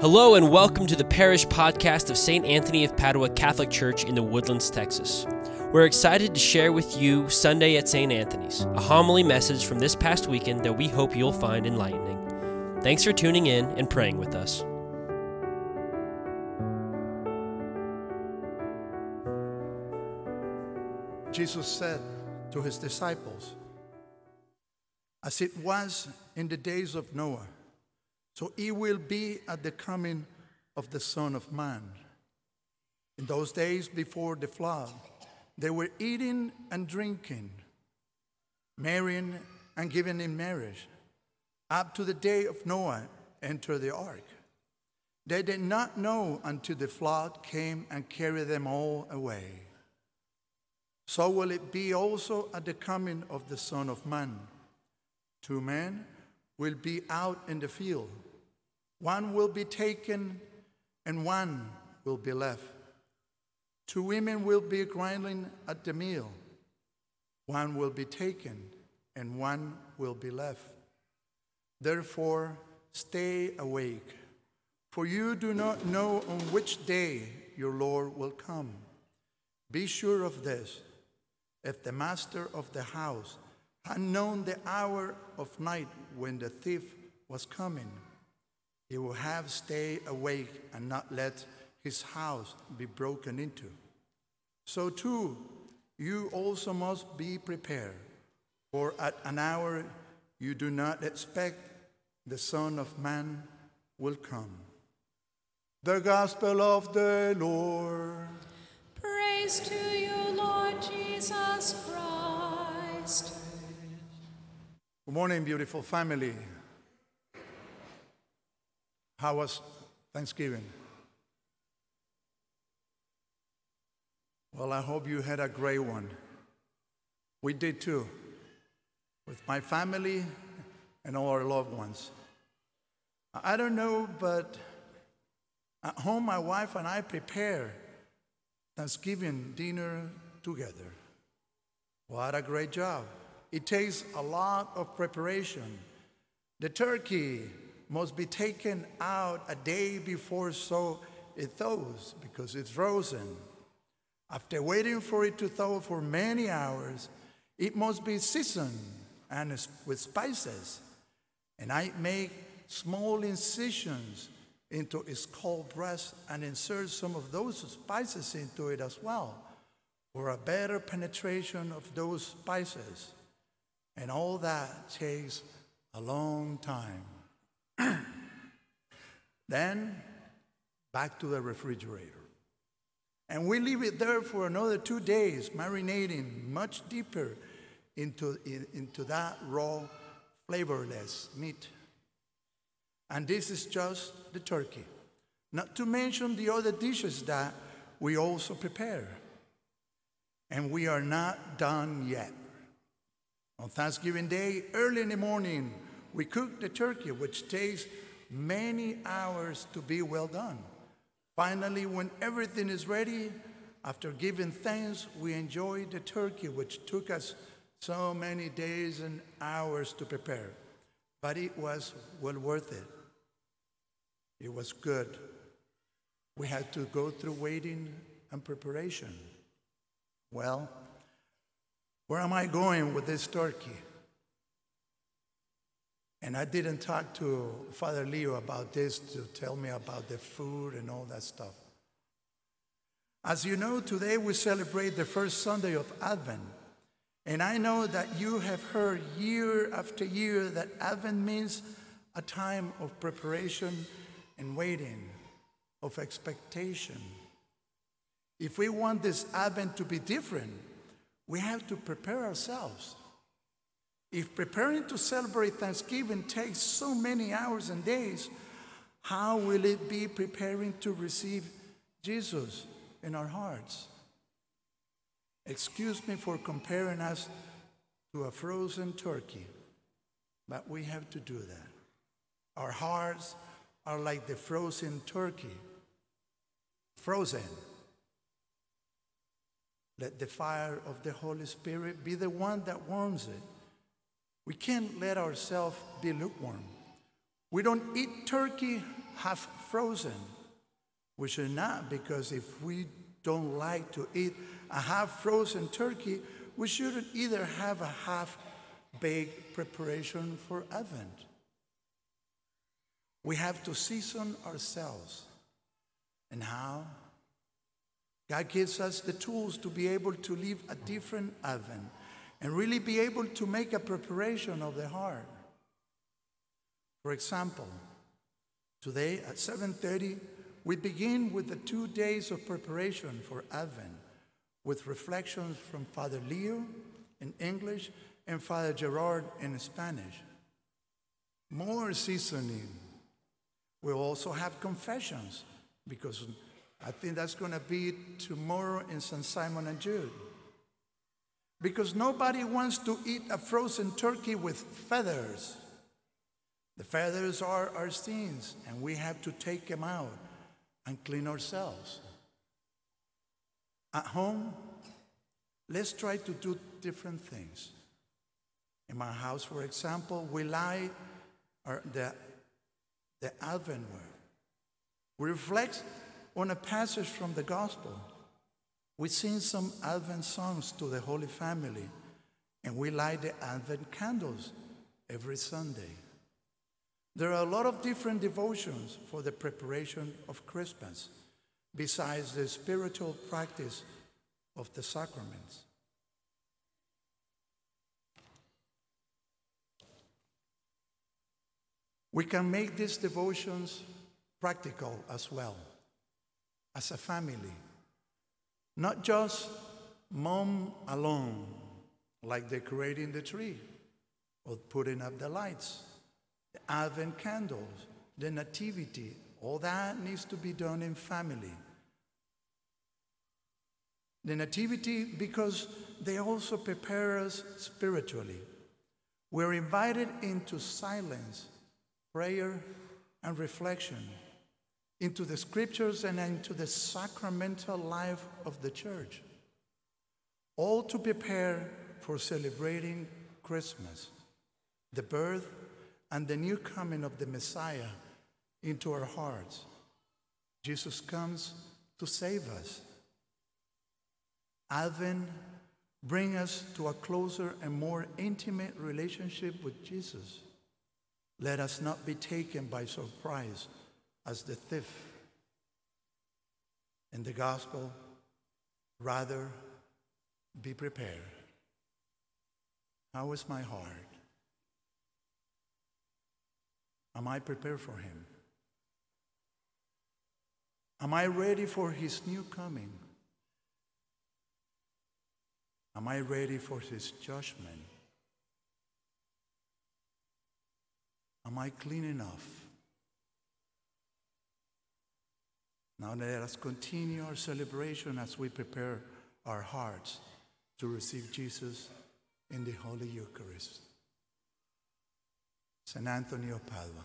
Hello, and welcome to the parish podcast of St. Anthony of Padua Catholic Church in the Woodlands, Texas. We're excited to share with you Sunday at St. Anthony's, a homily message from this past weekend that we hope you'll find enlightening. Thanks for tuning in and praying with us. Jesus said to his disciples, As it was in the days of Noah, so it will be at the coming of the Son of Man. In those days before the flood, they were eating and drinking, marrying and giving in marriage, up to the day of Noah entered the ark. They did not know until the flood came and carried them all away. So will it be also at the coming of the Son of Man. Two men will be out in the field, one will be taken, and one will be left. Two women will be grinding at the mill, one will be taken, and one will be left. Therefore, stay awake, for you do not know on which day your Lord will come. Be sure of this if the master of the house had known the hour of night when the thief was coming, he will have stayed awake and not let his house be broken into. So, too, you also must be prepared, for at an hour you do not expect the Son of Man will come. The Gospel of the Lord. Praise to you, Lord Jesus Christ. Good morning, beautiful family. How was Thanksgiving? Well, I hope you had a great one. We did too, with my family and all our loved ones. I don't know, but at home, my wife and I prepare Thanksgiving dinner together. What a great job! It takes a lot of preparation. The turkey must be taken out a day before so it thaws because it's frozen. After waiting for it to thaw for many hours, it must be seasoned and with spices. And I make small incisions into its cold breast and insert some of those spices into it as well for a better penetration of those spices. And all that takes a long time. Then back to the refrigerator. And we leave it there for another two days, marinating much deeper into, into that raw, flavorless meat. And this is just the turkey. Not to mention the other dishes that we also prepare. And we are not done yet. On Thanksgiving Day, early in the morning, we cook the turkey, which takes many hours to be well done. Finally, when everything is ready, after giving thanks, we enjoy the turkey, which took us so many days and hours to prepare. But it was well worth it. It was good. We had to go through waiting and preparation. Well, where am I going with this turkey? And I didn't talk to Father Leo about this to tell me about the food and all that stuff. As you know, today we celebrate the first Sunday of Advent. And I know that you have heard year after year that Advent means a time of preparation and waiting, of expectation. If we want this Advent to be different, we have to prepare ourselves. If preparing to celebrate Thanksgiving takes so many hours and days, how will it be preparing to receive Jesus in our hearts? Excuse me for comparing us to a frozen turkey, but we have to do that. Our hearts are like the frozen turkey, frozen. Let the fire of the Holy Spirit be the one that warms it. We can't let ourselves be lukewarm. We don't eat turkey half frozen. We should not, because if we don't like to eat a half frozen turkey, we shouldn't either have a half baked preparation for Advent. We have to season ourselves. And how? God gives us the tools to be able to live a different Advent and really be able to make a preparation of the heart. For example, today at 7:30 we begin with the 2 days of preparation for Advent with reflections from Father Leo in English and Father Gerard in Spanish. More seasoning. We'll also have confessions because I think that's going to be tomorrow in St. Simon and Jude. Because nobody wants to eat a frozen turkey with feathers. The feathers are our sins, and we have to take them out and clean ourselves. At home, let's try to do different things. In my house, for example, we light our, the, the Advent word. We reflect on a passage from the Gospel. We sing some Advent songs to the Holy Family, and we light the Advent candles every Sunday. There are a lot of different devotions for the preparation of Christmas, besides the spiritual practice of the sacraments. We can make these devotions practical as well, as a family. Not just mom alone, like decorating the tree or putting up the lights, the Advent candles, the nativity, all that needs to be done in family. The nativity, because they also prepare us spiritually. We're invited into silence, prayer, and reflection, into the scriptures and into the sacramental life of the church, all to prepare for celebrating Christmas, the birth and the new coming of the Messiah into our hearts. Jesus comes to save us. Advent bring us to a closer and more intimate relationship with Jesus. Let us not be taken by surprise as the thief in the gospel, rather be prepared. How is my heart? Am I prepared for him? Am I ready for his new coming? Am I ready for his judgment? Am I clean enough? Now let us continue our celebration as we prepare our hearts to receive Jesus in the Holy Eucharist. San Anthony of Padua.